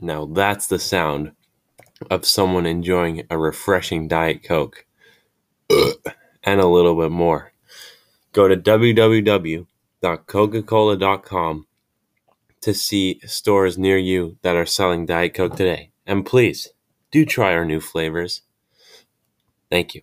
Now that's the sound of someone enjoying a refreshing Diet Coke and a little bit more. Go to www.coca-cola.com to see stores near you that are selling Diet Coke today. And please do try our new flavors. Thank you.